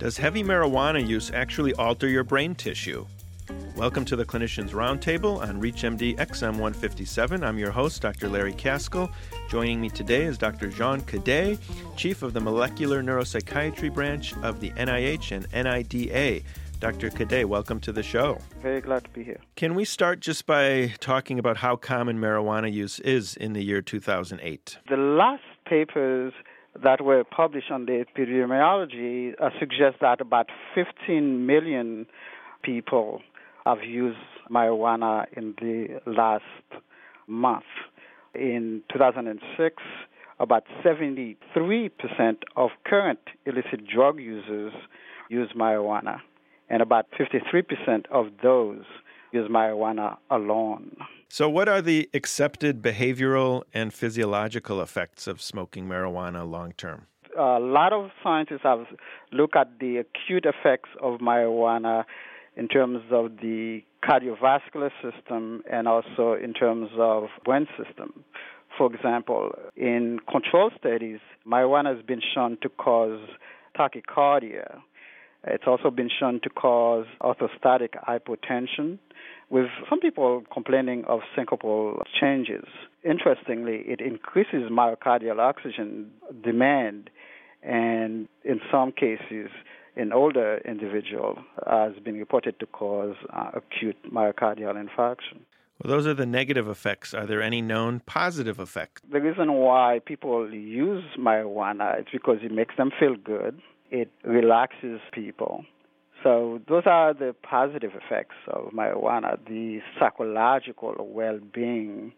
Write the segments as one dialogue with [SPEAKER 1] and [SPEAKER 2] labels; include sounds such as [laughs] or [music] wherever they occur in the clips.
[SPEAKER 1] Does heavy marijuana use actually alter your brain tissue? Welcome to the Clinicians Roundtable on ReachMD XM 157. I'm your host, Dr. Larry Kaskel. Joining me today is Dr. Jean Cadet, Chief of the Molecular Neuropsychiatry Branch of the NIH and NIDA. Dr. Cadet, welcome to the show.
[SPEAKER 2] Very glad to be here.
[SPEAKER 1] Can we start just by talking about how common marijuana use is in the year 2008?
[SPEAKER 2] The last papers that were published on the epidemiology uh, suggest that about 15 million people have used marijuana in the last month. In 2006, about 73% of current illicit drug users use marijuana and about 53% of those use marijuana alone.
[SPEAKER 1] So, what are the accepted behavioral and physiological effects of smoking marijuana long term?
[SPEAKER 2] A lot of scientists have looked at the acute effects of marijuana in terms of the cardiovascular system and also in terms of brain system. For example, in control studies, marijuana has been shown to cause tachycardia, it's also been shown to cause orthostatic hypotension, with some people complaining of syncopal changes. Interestingly, it increases myocardial oxygen demand, and in some cases, in older individuals, has been reported to cause uh, acute myocardial infarction.
[SPEAKER 1] Well, those are the negative effects. Are there any known positive effects?
[SPEAKER 2] The reason why people use marijuana is because it makes them feel good it relaxes people. So those are the positive effects of marijuana, the psychological well-being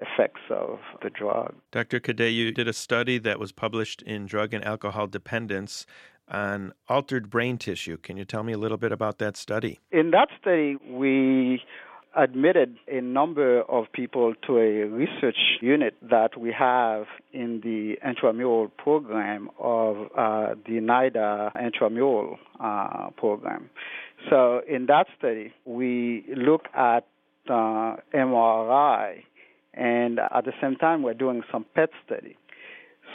[SPEAKER 2] effects of the drug.
[SPEAKER 1] Dr. Cadet, you did a study that was published in Drug and Alcohol Dependence on altered brain tissue. Can you tell me a little bit about that study?
[SPEAKER 2] In that study, we admitted a number of people to a research unit that we have in the intramural program of uh, the NIDA intramural uh, program. So in that study, we look at uh, MRI, and at the same time, we're doing some PET study.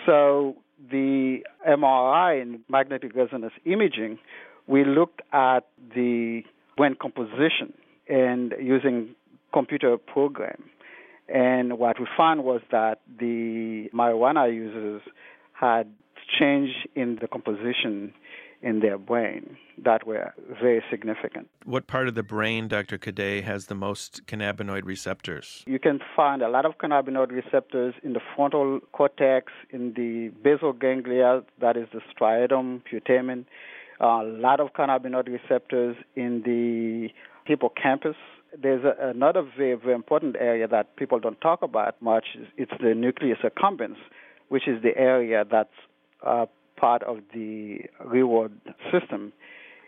[SPEAKER 2] So the MRI and magnetic resonance imaging, we looked at the brain composition and using computer program. And what we found was that the marijuana users had change in the composition in their brain that were very significant.
[SPEAKER 1] What part of the brain, Dr. Cadet, has the most cannabinoid receptors?
[SPEAKER 2] You can find a lot of cannabinoid receptors in the frontal cortex, in the basal ganglia, that is the striatum, putamen, a lot of cannabinoid receptors in the hippocampus. There's a, another very, very important area that people don't talk about much. It's the nucleus accumbens, which is the area that's uh, part of the reward system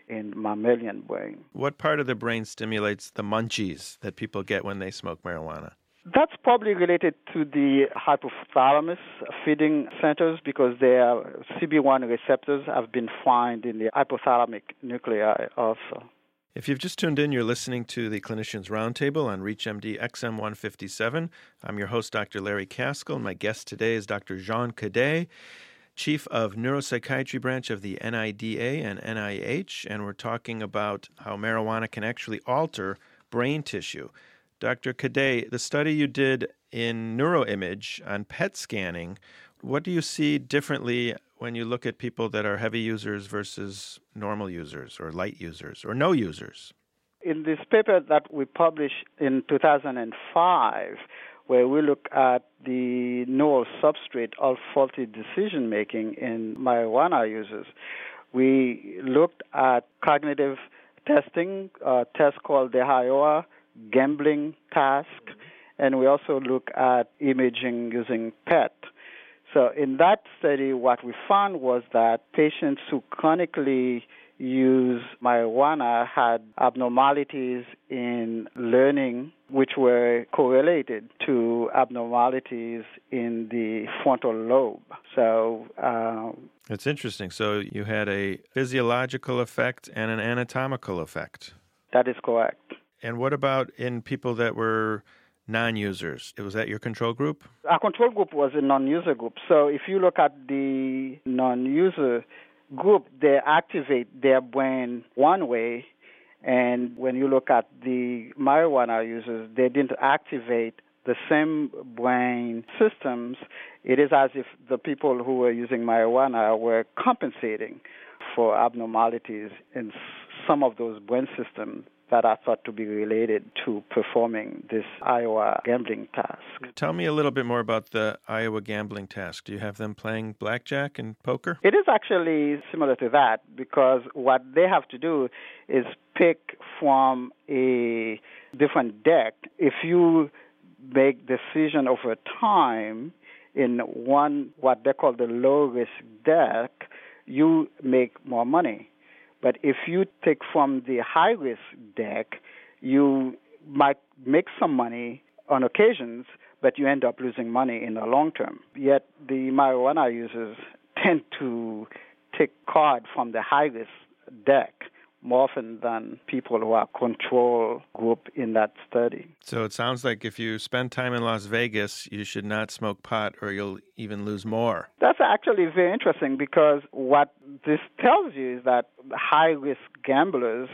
[SPEAKER 2] in mammalian brain.
[SPEAKER 1] What part of the brain stimulates the munchies that people get when they smoke marijuana?
[SPEAKER 2] That's probably related to the hypothalamus feeding centers because their CB1 receptors have been found in the hypothalamic nuclei also.
[SPEAKER 1] If you've just tuned in, you're listening to the Clinicians Roundtable on ReachMD XM 157. I'm your host, Dr. Larry Kaskel. My guest today is Dr. Jean Cadet, Chief of Neuropsychiatry Branch of the NIDA and NIH, and we're talking about how marijuana can actually alter brain tissue. Dr. Cadet, the study you did in neuroimage on PET scanning, what do you see differently when you look at people that are heavy users versus normal users or light users or no users?
[SPEAKER 2] In this paper that we published in 2005, where we look at the neural substrate of faulty decision making in marijuana users, we looked at cognitive testing, a test called the Iowa gambling task, mm-hmm. and we also look at imaging using PET. So in that study, what we found was that patients who chronically use marijuana had abnormalities in learning which were correlated to abnormalities in the frontal lobe. So uh,
[SPEAKER 1] it's interesting. So you had a physiological effect and an anatomical effect.
[SPEAKER 2] That is correct.
[SPEAKER 1] And what about in people that were non users. Was that your control group?
[SPEAKER 2] Our control group was a non user group. So if you look at the non user group, they activate their brain one way, and when you look at the marijuana users, they didn't activate the same brain systems. It is as if the people who were using marijuana were compensating for abnormalities in some of those brain systems that are thought to be related to performing this Iowa gambling task.
[SPEAKER 1] Tell me a little bit more about the Iowa gambling task. Do you have them playing blackjack and poker?
[SPEAKER 2] It is actually similar to that because what they have to do is pick from a different deck. If you make decision over time in one what they call the low risk deck, you make more money. But if you take from the high risk deck, you might make some money on occasions, but you end up losing money in the long term. Yet the marijuana users tend to take card from the high risk deck more often than people who are control group in that study.
[SPEAKER 1] So it sounds like if you spend time in Las Vegas, you should not smoke pot or you'll even lose more.
[SPEAKER 2] That's actually very interesting because what this tells you is that high risk gamblers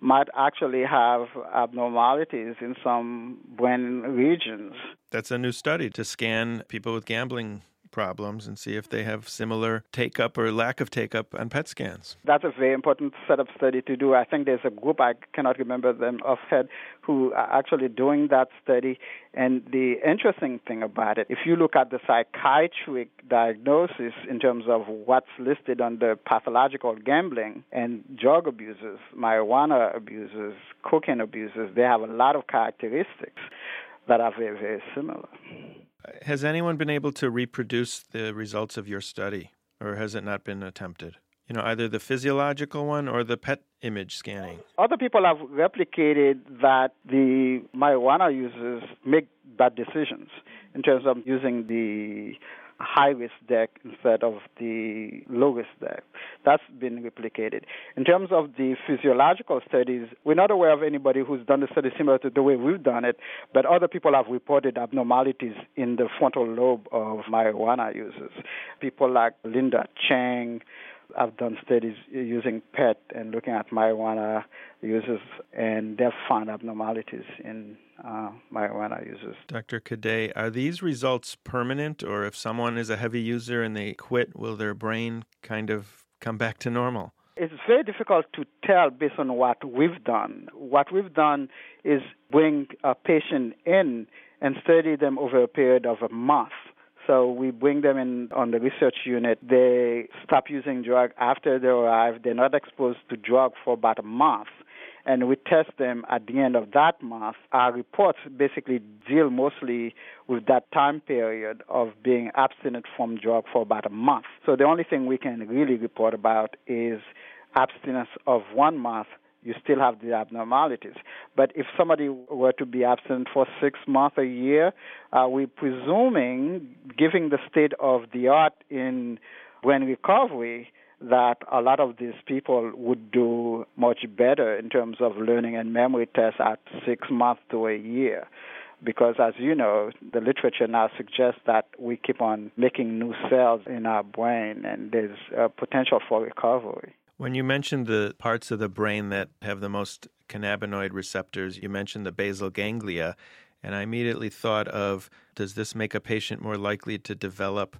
[SPEAKER 2] might actually have abnormalities in some brain regions.
[SPEAKER 1] That's a new study to scan people with gambling problems and see if they have similar take up or lack of take up on PET scans.
[SPEAKER 2] That's a very important set of study to do. I think there's a group, I cannot remember them offhand, who are actually doing that study. And the interesting thing about it, if you look at the psychiatric diagnosis in terms of what's listed under pathological gambling and drug abusers, marijuana abusers, cocaine abusers, they have a lot of characteristics that are very, very similar.
[SPEAKER 1] Has anyone been able to reproduce the results of your study, or has it not been attempted? You know, either the physiological one or the PET image scanning.
[SPEAKER 2] Other people have replicated that the marijuana users make bad decisions in terms of using the high risk deck instead of the low risk deck. That's been replicated. In terms of the physiological studies, we're not aware of anybody who's done a study similar to the way we've done it, but other people have reported abnormalities in the frontal lobe of marijuana users. People like Linda Chang, have done studies using PET and looking at marijuana users, and they've found abnormalities in uh, marijuana users.
[SPEAKER 1] Dr. Cadet, are these results permanent, or if someone is a heavy user and they quit, will their brain kind of come back to normal?
[SPEAKER 2] It's very difficult to tell based on what we've done. What we've done is bring a patient in and study them over a period of a month. So we bring them in on the research unit. They stop using drug after they arrive. They're not exposed to drug for about a month and we test them at the end of that month. Our reports basically deal mostly with that time period of being abstinent from drug for about a month. So the only thing we can really report about is abstinence of one month you still have the abnormalities. But if somebody were to be absent for six months, a year, we're presuming, given the state of the art in brain recovery, that a lot of these people would do much better in terms of learning and memory tests at six months to a year. Because, as you know, the literature now suggests that we keep on making new cells in our brain and there's potential for recovery.
[SPEAKER 1] When you mentioned the parts of the brain that have the most cannabinoid receptors, you mentioned the basal ganglia, and I immediately thought of does this make a patient more likely to develop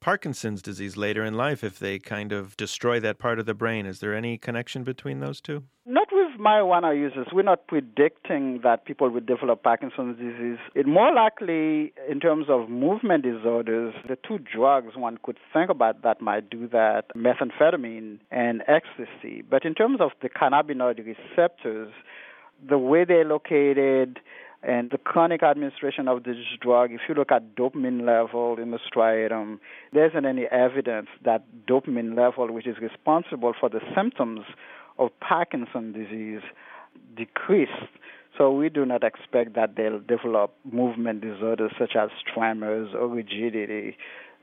[SPEAKER 1] Parkinson's disease later in life if they kind of destroy that part of the brain. Is there any connection between those two?
[SPEAKER 2] Not with marijuana users. We're not predicting that people will develop Parkinson's disease. It more likely, in terms of movement disorders, the two drugs one could think about that might do that methamphetamine and ecstasy. But in terms of the cannabinoid receptors, the way they're located, and the chronic administration of this drug, if you look at dopamine level in the striatum, there isn't any evidence that dopamine level, which is responsible for the symptoms of Parkinson's disease, decreased. So we do not expect that they'll develop movement disorders such as tremors or rigidity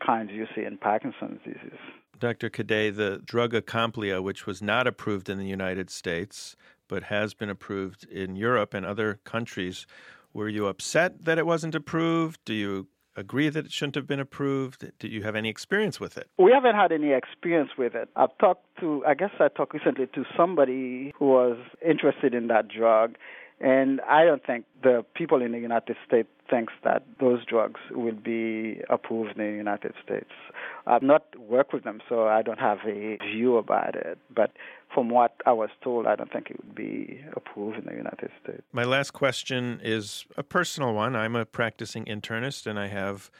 [SPEAKER 2] kinds you see in Parkinson's disease.
[SPEAKER 1] Dr. Cadet, the drug Acomplia, which was not approved in the United States, but has been approved in Europe and other countries. Were you upset that it wasn't approved? Do you agree that it shouldn't have been approved? Did you have any experience with it?
[SPEAKER 2] We haven't had any experience with it. I've talked to, I guess I talked recently to somebody who was interested in that drug, and I don't think the people in the United States thinks that those drugs will be approved in the United States. I've not worked with them, so I don't have a view about it. But from what I was told, I don't think it would be approved in the United States.
[SPEAKER 1] My last question is a personal one. I'm a practicing internist, and I have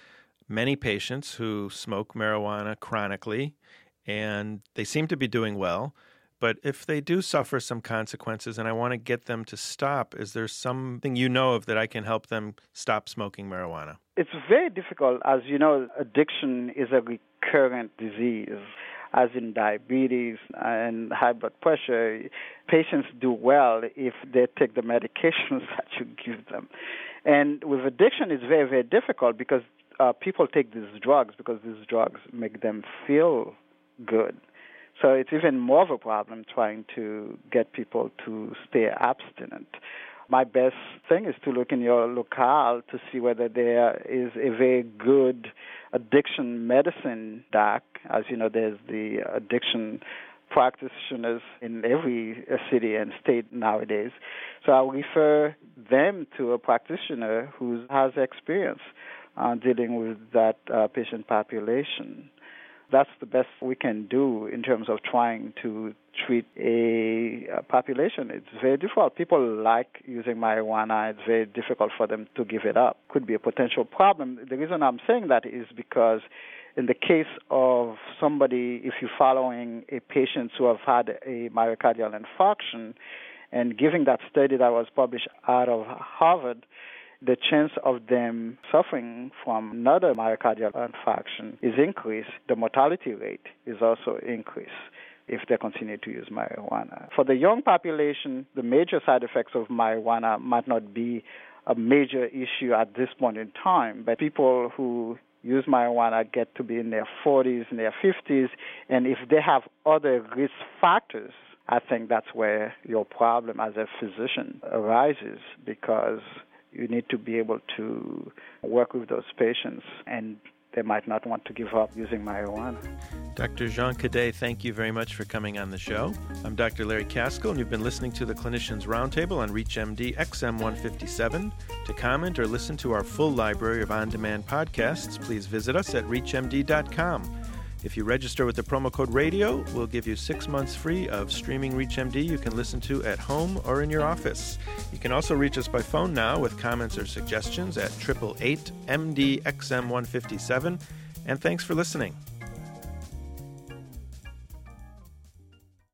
[SPEAKER 1] many patients who smoke marijuana chronically, and they seem to be doing well. But if they do suffer some consequences and I want to get them to stop, is there something you know of that I can help them stop smoking marijuana?
[SPEAKER 2] It's very difficult. As you know, addiction is a recurrent disease, as in diabetes and high blood pressure. Patients do well if they take the medications [laughs] that you give them. And with addiction, it's very, very difficult because uh, people take these drugs because these drugs make them feel good. So it's even more of a problem trying to get people to stay abstinent. My best thing is to look in your locale to see whether there is a very good addiction medicine doc. As you know, there's the addiction practitioners in every city and state nowadays. So I'll refer them to a practitioner who has experience uh, dealing with that uh, patient population that's the best we can do in terms of trying to treat a, population. It's very difficult. People like using marijuana. It's very difficult for them to give it up. Could be a potential problem. The reason I'm saying that is because in the case of somebody, if you're following a patient who have had a myocardial infarction, and giving that study that was published out of Harvard, the chance of them suffering from another myocardial infarction is increased. The mortality rate is also increased if they continue to use marijuana. For the young population, the major side effects of marijuana might not be a major issue at this point in time, but people who use marijuana get to be in their 40s and their 50s, and if they have other risk factors, I think that's where your problem as a physician arises because you need to be able to work with those patients and they might not want to give up using marijuana.
[SPEAKER 1] Dr. Jean Cadet, thank you very much for coming on the show. I'm Dr. Larry Kaskel, and you've been listening to the Clinicians Roundtable on ReachMD XM157. To comment or listen to our full library of on demand podcasts, please visit us at ReachMD.com. If you register with the promo code radio, we'll give you six months free of streaming ReachMD you can listen to at home or in your office. You can also reach us by phone now with comments or suggestions at 888 MDXM157. And thanks for listening.